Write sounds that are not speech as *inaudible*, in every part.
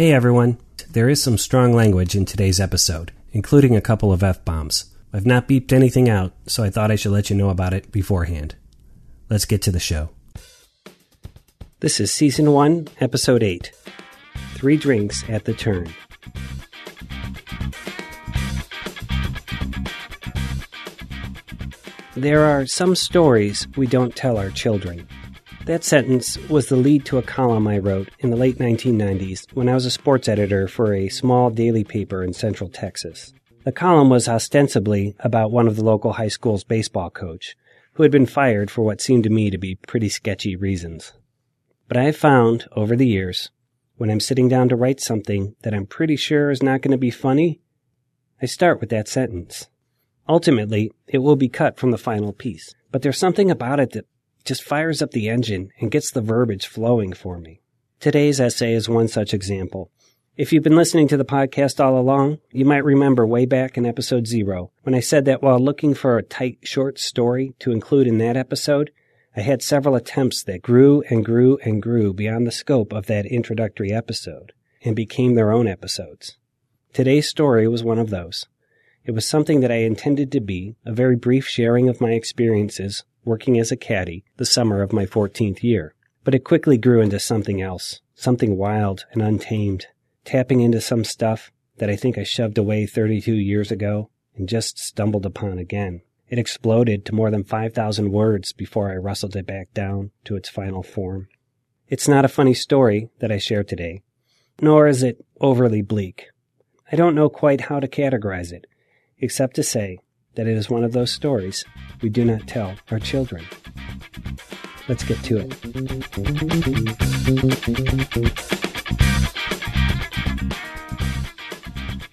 Hey everyone. There is some strong language in today's episode, including a couple of F bombs. I've not beeped anything out, so I thought I should let you know about it beforehand. Let's get to the show. This is Season 1, Episode 8 Three Drinks at the Turn. There are some stories we don't tell our children. That sentence was the lead to a column I wrote in the late 1990s when I was a sports editor for a small daily paper in central Texas. The column was ostensibly about one of the local high school's baseball coach, who had been fired for what seemed to me to be pretty sketchy reasons. But I have found, over the years, when I'm sitting down to write something that I'm pretty sure is not going to be funny, I start with that sentence. Ultimately, it will be cut from the final piece, but there's something about it that just fires up the engine and gets the verbiage flowing for me. Today's essay is one such example. If you've been listening to the podcast all along, you might remember way back in episode zero when I said that while looking for a tight, short story to include in that episode, I had several attempts that grew and grew and grew beyond the scope of that introductory episode and became their own episodes. Today's story was one of those. It was something that I intended to be a very brief sharing of my experiences working as a caddy the summer of my 14th year. But it quickly grew into something else, something wild and untamed, tapping into some stuff that I think I shoved away 32 years ago and just stumbled upon again. It exploded to more than 5,000 words before I wrestled it back down to its final form. It's not a funny story that I share today, nor is it overly bleak. I don't know quite how to categorize it, except to say that it is one of those stories we do not tell our children. Let's get to it.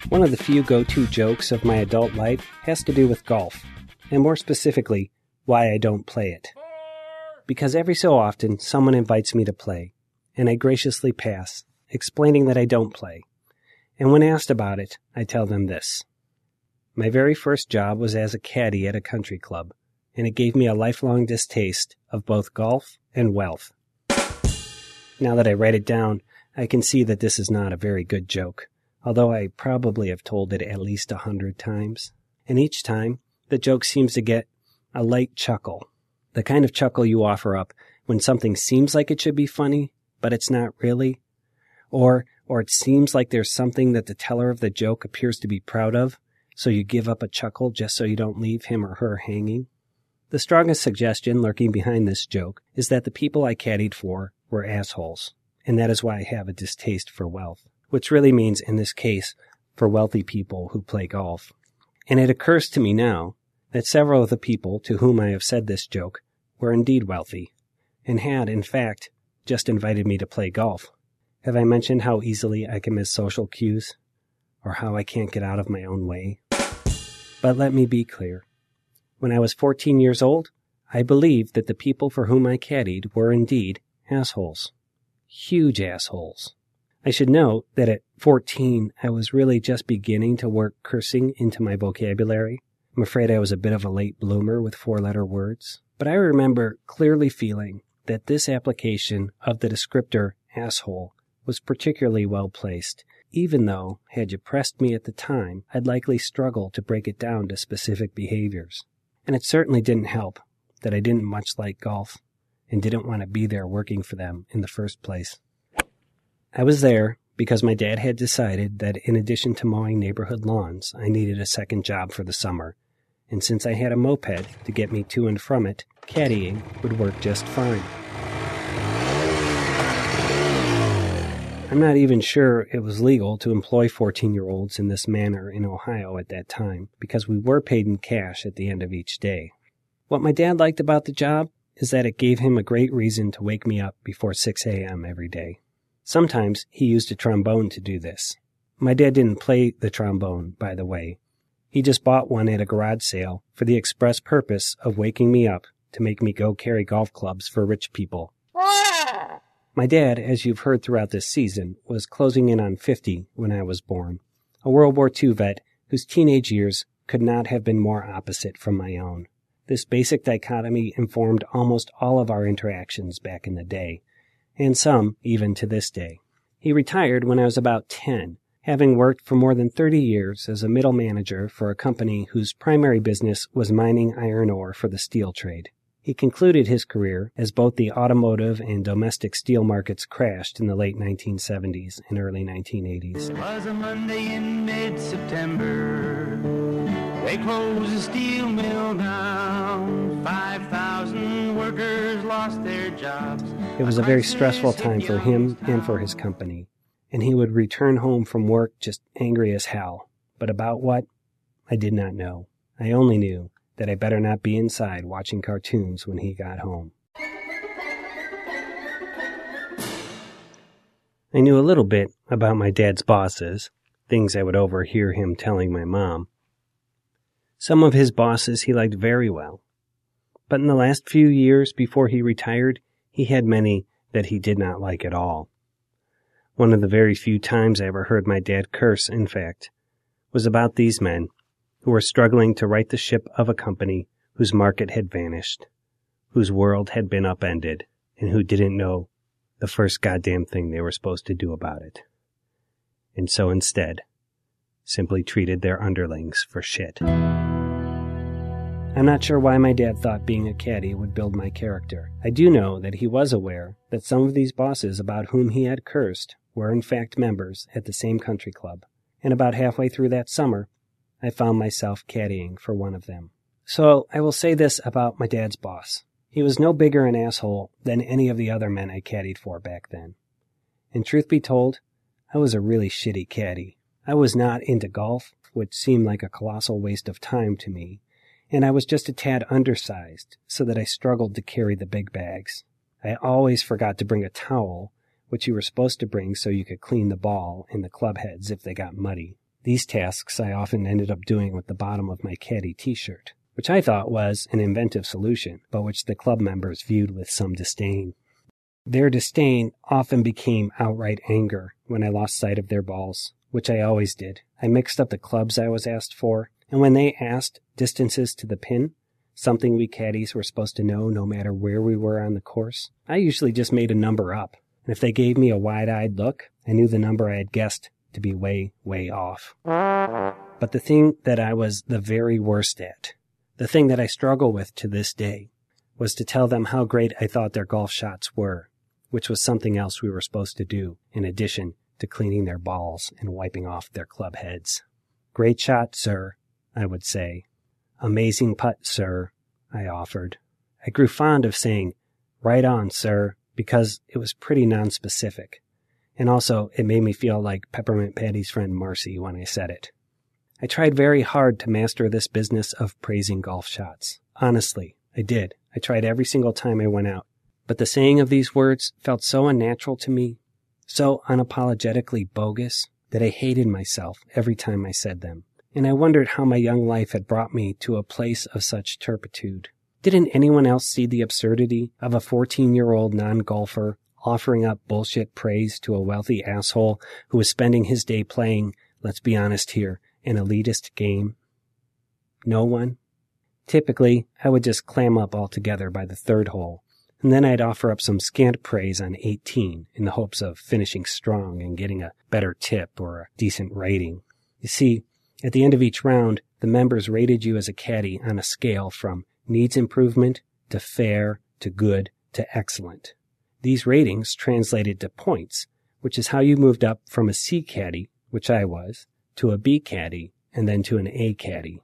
One of the few go to jokes of my adult life has to do with golf, and more specifically, why I don't play it. Because every so often someone invites me to play, and I graciously pass, explaining that I don't play. And when asked about it, I tell them this. My very first job was as a caddy at a country club, and it gave me a lifelong distaste of both golf and wealth. Now that I write it down, I can see that this is not a very good joke, although I probably have told it at least a hundred times. And each time, the joke seems to get a light chuckle. The kind of chuckle you offer up when something seems like it should be funny, but it's not really. Or, or it seems like there's something that the teller of the joke appears to be proud of, so you give up a chuckle just so you don't leave him or her hanging? The strongest suggestion lurking behind this joke is that the people I caddied for were assholes, and that is why I have a distaste for wealth, which really means, in this case, for wealthy people who play golf. And it occurs to me now that several of the people to whom I have said this joke were indeed wealthy, and had, in fact, just invited me to play golf. Have I mentioned how easily I can miss social cues? Or how I can't get out of my own way? But let me be clear. When I was 14 years old, I believed that the people for whom I caddied were indeed assholes. Huge assholes. I should note that at 14, I was really just beginning to work cursing into my vocabulary. I'm afraid I was a bit of a late bloomer with four letter words, but I remember clearly feeling that this application of the descriptor asshole was particularly well placed even though, had you pressed me at the time, I'd likely struggle to break it down to specific behaviors. And it certainly didn't help that I didn't much like golf and didn't want to be there working for them in the first place. I was there because my dad had decided that in addition to mowing neighborhood lawns, I needed a second job for the summer. And since I had a moped to get me to and from it, caddying would work just fine. I'm not even sure it was legal to employ 14 year olds in this manner in Ohio at that time because we were paid in cash at the end of each day. What my dad liked about the job is that it gave him a great reason to wake me up before 6 a.m. every day. Sometimes he used a trombone to do this. My dad didn't play the trombone, by the way. He just bought one at a garage sale for the express purpose of waking me up to make me go carry golf clubs for rich people. My dad, as you've heard throughout this season, was closing in on 50 when I was born, a World War II vet whose teenage years could not have been more opposite from my own. This basic dichotomy informed almost all of our interactions back in the day, and some even to this day. He retired when I was about 10, having worked for more than 30 years as a middle manager for a company whose primary business was mining iron ore for the steel trade. He concluded his career as both the automotive and domestic steel markets crashed in the late 1970s and early 1980s. It was a Monday in mid-September. They closed the steel mill down. 5,000 workers lost their jobs. It was a very stressful time for him and for his company, and he would return home from work just angry as hell. But about what? I did not know. I only knew that I better not be inside watching cartoons when he got home. I knew a little bit about my dad's bosses, things I would overhear him telling my mom. Some of his bosses he liked very well, but in the last few years before he retired, he had many that he did not like at all. One of the very few times I ever heard my dad curse, in fact, was about these men who were struggling to right the ship of a company whose market had vanished, whose world had been upended, and who didn't know the first goddamn thing they were supposed to do about it. And so instead, simply treated their underlings for shit. I'm not sure why my dad thought being a caddy would build my character. I do know that he was aware that some of these bosses about whom he had cursed were in fact members at the same country club, and about halfway through that summer, I found myself caddying for one of them. So I will say this about my dad's boss. He was no bigger an asshole than any of the other men I caddied for back then. And truth be told, I was a really shitty caddy. I was not into golf, which seemed like a colossal waste of time to me, and I was just a tad undersized, so that I struggled to carry the big bags. I always forgot to bring a towel, which you were supposed to bring so you could clean the ball and the club heads if they got muddy. These tasks I often ended up doing with the bottom of my caddy t-shirt, which I thought was an inventive solution, but which the club members viewed with some disdain. Their disdain often became outright anger when I lost sight of their balls, which I always did. I mixed up the clubs I was asked for, and when they asked distances to the pin, something we caddies were supposed to know no matter where we were on the course, I usually just made a number up. And if they gave me a wide eyed look, I knew the number I had guessed to be way, way off. But the thing that I was the very worst at, the thing that I struggle with to this day, was to tell them how great I thought their golf shots were, which was something else we were supposed to do in addition to cleaning their balls and wiping off their club heads. Great shot, sir, I would say. Amazing putt, sir, I offered. I grew fond of saying, right on, sir, because it was pretty nonspecific. And also, it made me feel like Peppermint Patty's friend Marcie when I said it. I tried very hard to master this business of praising golf shots. Honestly, I did. I tried every single time I went out. But the saying of these words felt so unnatural to me, so unapologetically bogus, that I hated myself every time I said them. And I wondered how my young life had brought me to a place of such turpitude. Didn't anyone else see the absurdity of a 14 year old non golfer offering up bullshit praise to a wealthy asshole who was spending his day playing, let's be honest here, an elitist game? No one? Typically, I would just clam up altogether by the third hole, and then I'd offer up some scant praise on 18 in the hopes of finishing strong and getting a better tip or a decent rating. You see, at the end of each round, the members rated you as a caddy on a scale from needs improvement to fair to good to excellent. These ratings translated to points, which is how you moved up from a C caddy, which I was, to a B caddy, and then to an A caddy.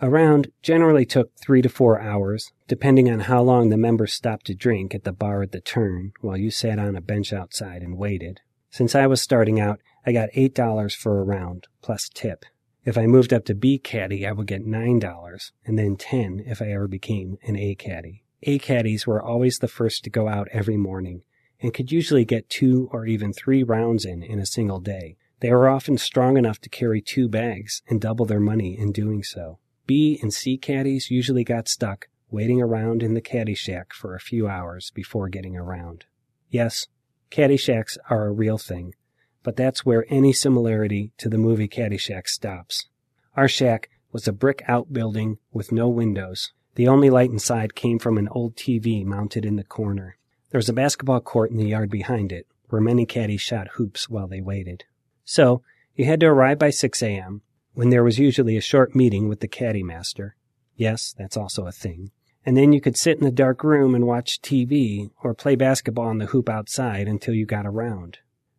A round generally took three to four hours, depending on how long the members stopped to drink at the bar at the turn while you sat on a bench outside and waited. Since I was starting out, I got $8 for a round, plus tip. If I moved up to B caddy, I would get $9, and then 10 if I ever became an A caddy. A caddies were always the first to go out every morning and could usually get two or even three rounds in in a single day. They were often strong enough to carry two bags and double their money in doing so. B and C caddies usually got stuck waiting around in the caddy shack for a few hours before getting around. Yes, caddy shacks are a real thing, but that's where any similarity to the movie Caddyshack stops. Our shack was a brick outbuilding with no windows, the only light inside came from an old TV mounted in the corner. There was a basketball court in the yard behind it, where many caddies shot hoops while they waited. So, you had to arrive by 6 a.m., when there was usually a short meeting with the caddy master. Yes, that's also a thing. And then you could sit in the dark room and watch TV or play basketball on the hoop outside until you got a round.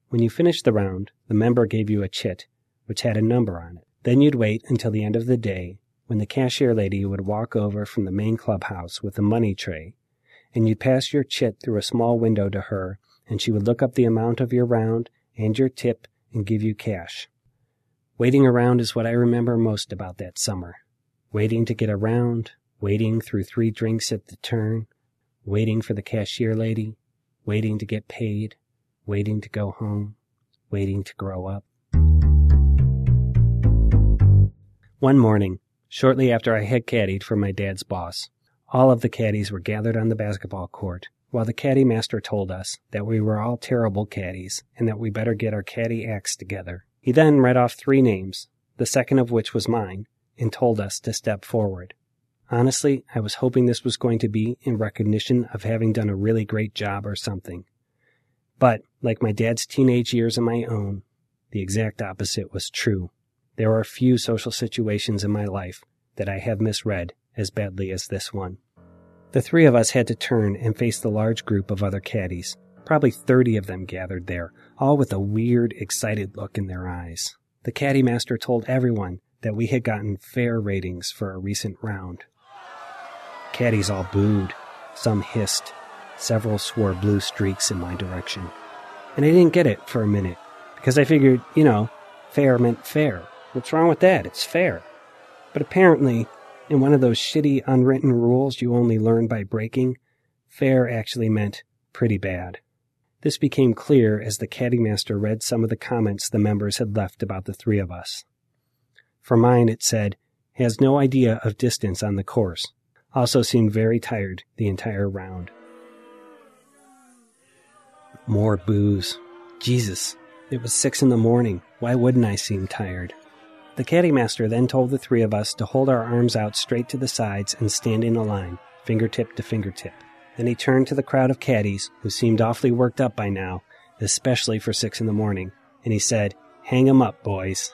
When you finished the round, the member gave you a chit, which had a number on it. Then you'd wait until the end of the day, when the cashier lady would walk over from the main clubhouse with a money tray, and you'd pass your chit through a small window to her, and she would look up the amount of your round and your tip and give you cash. Waiting around is what I remember most about that summer. Waiting to get a round, waiting through three drinks at the turn, waiting for the cashier lady, waiting to get paid, waiting to go home, waiting to grow up. One morning, shortly after I had caddied for my dad's boss, all of the caddies were gathered on the basketball court, while the caddy master told us that we were all terrible caddies and that we better get our caddy acts together. He then read off three names, the second of which was mine, and told us to step forward. Honestly, I was hoping this was going to be in recognition of having done a really great job or something. But, like my dad's teenage years and my own, the exact opposite was true. There are few social situations in my life that I have misread as badly as this one. The three of us had to turn and face the large group of other caddies, probably 30 of them gathered there, all with a weird, excited look in their eyes. The caddy master told everyone that we had gotten fair ratings for a recent round. Caddies all booed, some hissed, several swore blue streaks in my direction. And I didn't get it for a minute, because I figured, you know, fair meant fair. What's wrong with that? It's fair. But apparently, in one of those shitty unwritten rules you only learn by breaking, fair actually meant pretty bad. This became clear as the caddy master read some of the comments the members had left about the three of us. For mine, it said, has no idea of distance on the course. Also seemed very tired the entire round. More booze. Jesus, it was six in the morning. Why wouldn't I seem tired? The caddy master then told the three of us to hold our arms out straight to the sides and stand in a line, fingertip to fingertip. Then he turned to the crowd of caddies, who seemed awfully worked up by now, especially for six in the morning, and he said, Hang 'em up, boys.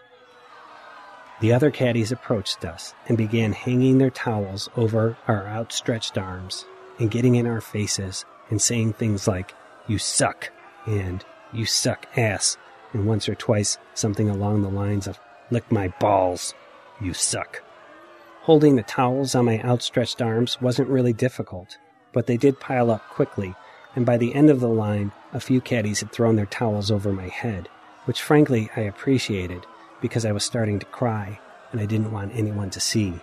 The other caddies approached us and began hanging their towels over our outstretched arms and getting in our faces and saying things like, You suck, and You suck ass, and once or twice something along the lines of, Lick my balls, you suck. Holding the towels on my outstretched arms wasn't really difficult, but they did pile up quickly, and by the end of the line, a few caddies had thrown their towels over my head, which frankly I appreciated because I was starting to cry and I didn't want anyone to see.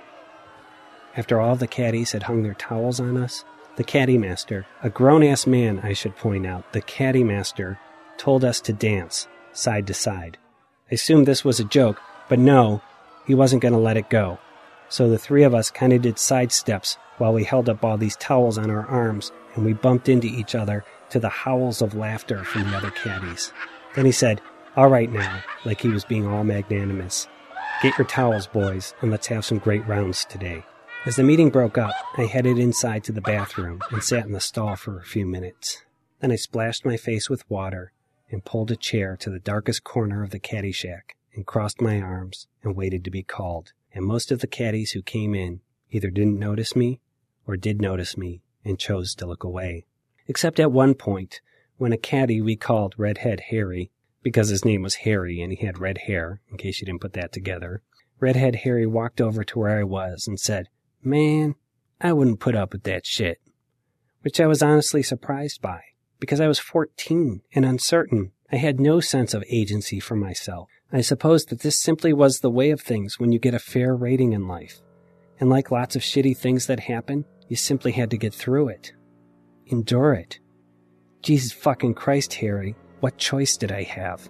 After all the caddies had hung their towels on us, the caddy master, a grown ass man, I should point out, the caddy master, told us to dance side to side. I assumed this was a joke, but no, he wasn't going to let it go. So the three of us kind of did side steps while we held up all these towels on our arms and we bumped into each other to the howls of laughter from the other caddies. Then he said, All right now, like he was being all magnanimous. Get your towels, boys, and let's have some great rounds today. As the meeting broke up, I headed inside to the bathroom and sat in the stall for a few minutes. Then I splashed my face with water and pulled a chair to the darkest corner of the caddy shack and crossed my arms and waited to be called. And most of the caddies who came in either didn't notice me or did notice me and chose to look away. Except at one point, when a caddy we called Redhead Harry, because his name was Harry and he had red hair, in case you didn't put that together, Redhead Harry walked over to where I was and said, Man, I wouldn't put up with that shit. Which I was honestly surprised by, because I was 14 and uncertain. I had no sense of agency for myself. I suppose that this simply was the way of things when you get a fair rating in life. And like lots of shitty things that happen, you simply had to get through it. Endure it. Jesus fucking Christ, Harry, what choice did I have?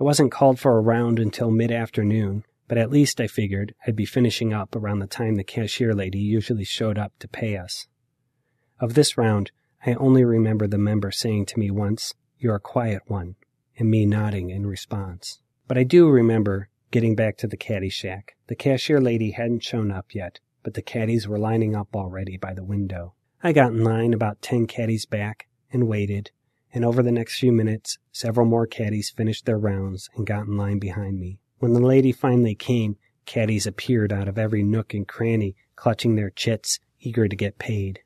I wasn't called for a round until mid afternoon, but at least I figured I'd be finishing up around the time the cashier lady usually showed up to pay us. Of this round, I only remember the member saying to me once, You're a quiet one, and me nodding in response. But I do remember getting back to the caddy shack. The cashier lady hadn't shown up yet, but the caddies were lining up already by the window. I got in line about ten caddies back and waited, and over the next few minutes, several more caddies finished their rounds and got in line behind me. When the lady finally came, caddies appeared out of every nook and cranny, clutching their chits, eager to get paid.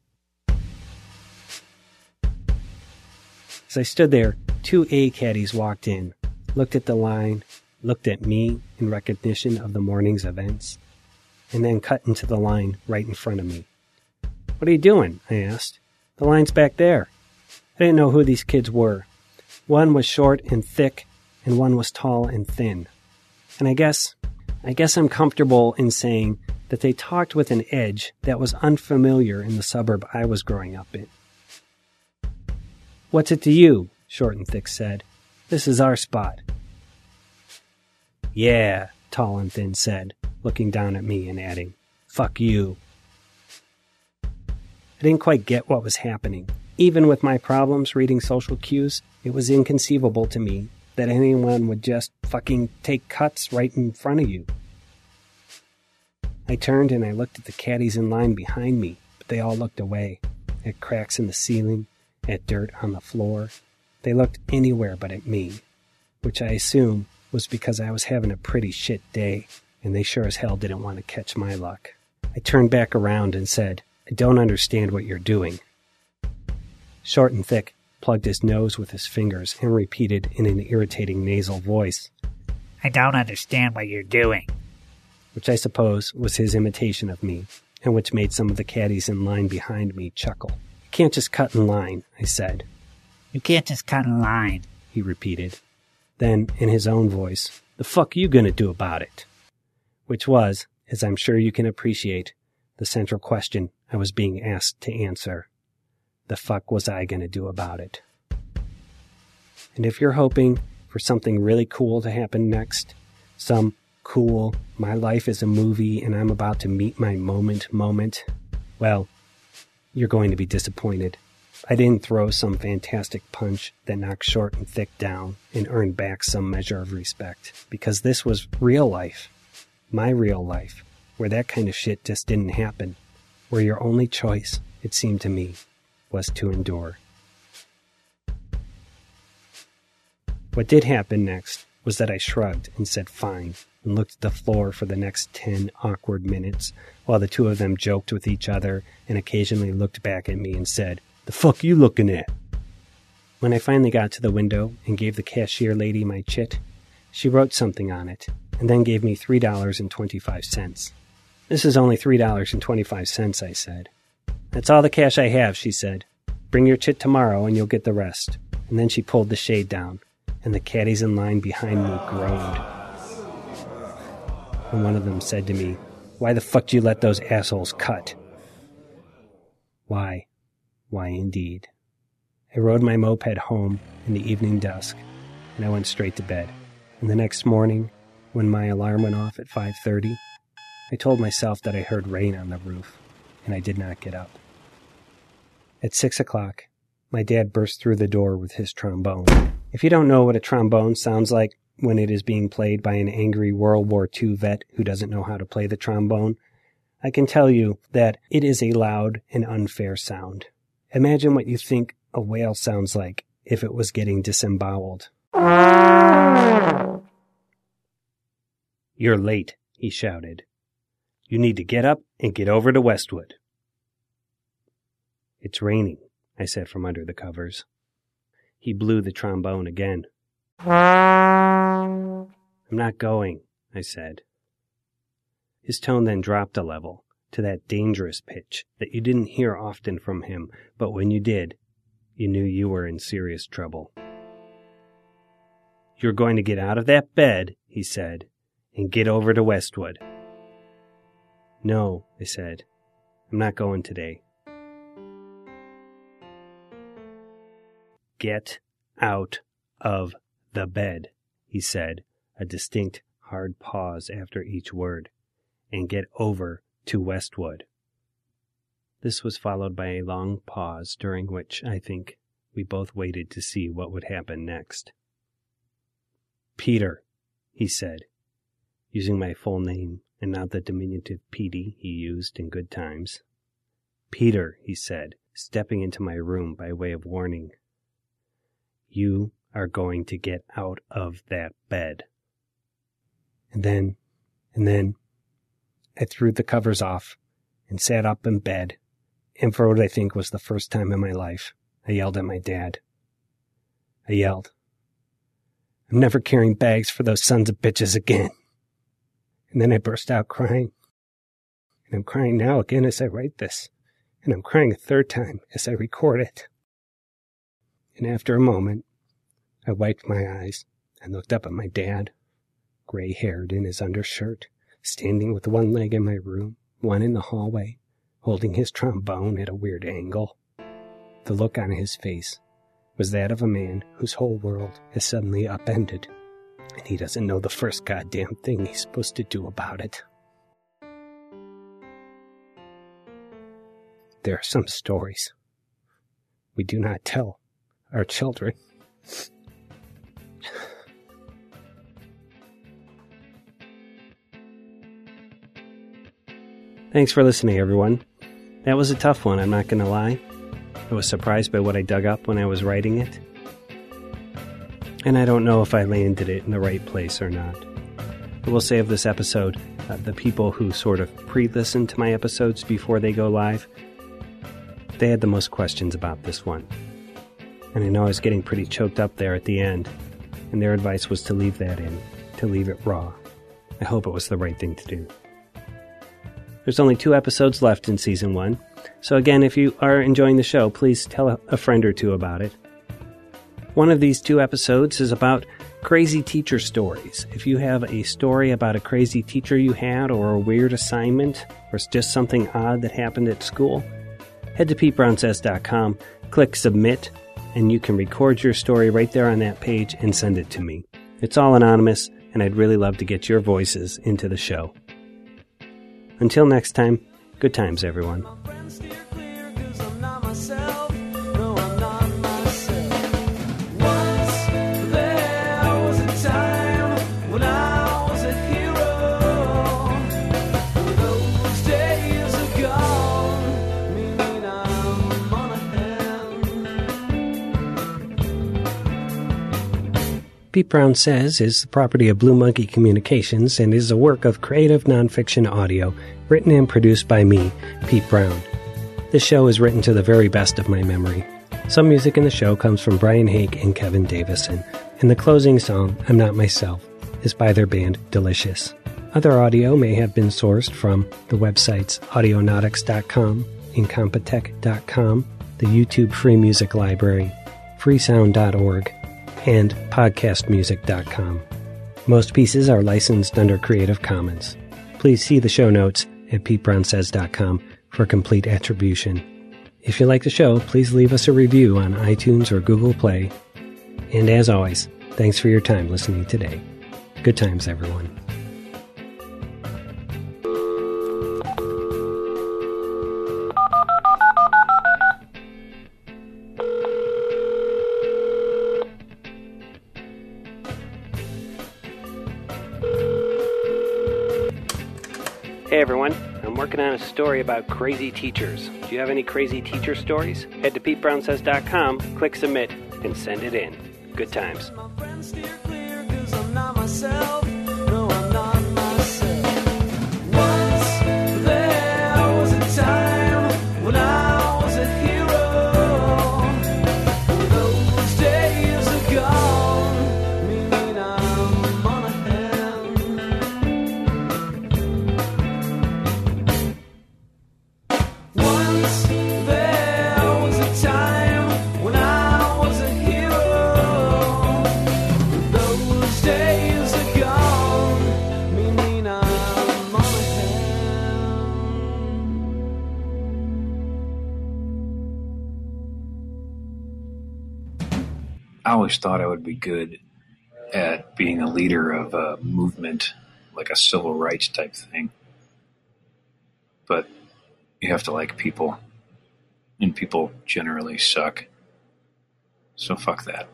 As I stood there, two A caddies walked in, looked at the line, looked at me in recognition of the morning's events, and then cut into the line right in front of me. What are you doing? I asked. The line's back there. I didn't know who these kids were. One was short and thick, and one was tall and thin. And I guess, I guess I'm comfortable in saying that they talked with an edge that was unfamiliar in the suburb I was growing up in. What's it to you? Short and Thick said. This is our spot. Yeah, Tall and Thin said, looking down at me and adding, Fuck you. I didn't quite get what was happening. Even with my problems reading social cues, it was inconceivable to me that anyone would just fucking take cuts right in front of you. I turned and I looked at the caddies in line behind me, but they all looked away, at cracks in the ceiling, at dirt on the floor. They looked anywhere but at me, which I assume was because I was having a pretty shit day, and they sure as hell didn't want to catch my luck. I turned back around and said, I don't understand what you're doing. Short and Thick plugged his nose with his fingers and repeated in an irritating nasal voice, I don't understand what you're doing. which I suppose was his imitation of me, and which made some of the caddies in line behind me chuckle. You can't just cut in line, I said. You can't just cut in line. he repeated. Then, in his own voice, the fuck you gonna do about it? Which was, as I'm sure you can appreciate, the central question I was being asked to answer. The fuck was I gonna do about it? And if you're hoping for something really cool to happen next, some cool, my life is a movie and I'm about to meet my moment moment, well, you're going to be disappointed. I didn't throw some fantastic punch that knocked short and thick down and earned back some measure of respect, because this was real life. My real life, where that kind of shit just didn't happen, where your only choice, it seemed to me, was to endure. What did happen next was that I shrugged and said fine and looked at the floor for the next ten awkward minutes while the two of them joked with each other and occasionally looked back at me and said, The fuck you looking at? When I finally got to the window and gave the cashier lady my chit, she wrote something on it and then gave me $3.25. This is only $3.25, I said. That's all the cash I have, she said. Bring your chit tomorrow and you'll get the rest. And then she pulled the shade down, and the caddies in line behind me groaned. And one of them said to me, Why the fuck do you let those assholes cut? Why? Why indeed. I rode my moped home in the evening dusk, and I went straight to bed. And the next morning, when my alarm went off at 5:30, I told myself that I heard rain on the roof, and I did not get up. At six o'clock, my dad burst through the door with his trombone. If you don't know what a trombone sounds like when it is being played by an angry World War II vet who doesn't know how to play the trombone, I can tell you that it is a loud and unfair sound. Imagine what you think a whale sounds like if it was getting disemboweled. You're late, he shouted. You need to get up and get over to Westwood. It's raining, I said from under the covers. He blew the trombone again. I'm not going, I said. His tone then dropped a level to that dangerous pitch that you didn't hear often from him, but when you did, you knew you were in serious trouble. You're going to get out of that bed, he said, and get over to Westwood. No, I said. I'm not going today. Get out of the bed, he said, a distinct, hard pause after each word, and get over to Westwood. This was followed by a long pause during which, I think, we both waited to see what would happen next. Peter, he said, using my full name and not the diminutive Petey he used in good times. Peter, he said, stepping into my room by way of warning. You are going to get out of that bed. And then, and then, I threw the covers off and sat up in bed, and for what I think was the first time in my life, I yelled at my dad. I yelled, I'm never carrying bags for those sons of bitches again. And then I burst out crying. And I'm crying now again as I write this. And I'm crying a third time as I record it. And after a moment, I wiped my eyes and looked up at my dad, gray haired in his undershirt, standing with one leg in my room, one in the hallway, holding his trombone at a weird angle. The look on his face was that of a man whose whole world has suddenly upended, and he doesn't know the first goddamn thing he's supposed to do about it. There are some stories we do not tell our children. *laughs* Thanks for listening, everyone. That was a tough one, I'm not going to lie. I was surprised by what I dug up when I was writing it. And I don't know if I landed it in the right place or not. I will say of this episode, uh, the people who sort of pre listen to my episodes before they go live, they had the most questions about this one. And I know I was getting pretty choked up there at the end, and their advice was to leave that in, to leave it raw. I hope it was the right thing to do. There's only two episodes left in season one, so again, if you are enjoying the show, please tell a friend or two about it. One of these two episodes is about crazy teacher stories. If you have a story about a crazy teacher you had, or a weird assignment, or just something odd that happened at school, head to PeteBrownSays.com, click submit, and you can record your story right there on that page and send it to me. It's all anonymous, and I'd really love to get your voices into the show. Until next time, good times, everyone. Pete Brown Says is the property of Blue Monkey Communications and is a work of creative nonfiction audio written and produced by me, Pete Brown. This show is written to the very best of my memory. Some music in the show comes from Brian Hake and Kevin Davison, and the closing song, I'm Not Myself, is by their band Delicious. Other audio may have been sourced from the websites audionautix.com, incompetech.com, the YouTube Free Music Library, freesound.org, and podcastmusic.com. Most pieces are licensed under Creative Commons. Please see the show notes at petebrownsays.com for complete attribution. If you like the show, please leave us a review on iTunes or Google Play. And as always, thanks for your time listening today. Good times, everyone. A story about crazy teachers. Do you have any crazy teacher stories? Head to PeteBrownSays.com, click submit, and send it in. Good times. Always thought I would be good at being a leader of a movement, like a civil rights type thing. But you have to like people, and people generally suck. So fuck that.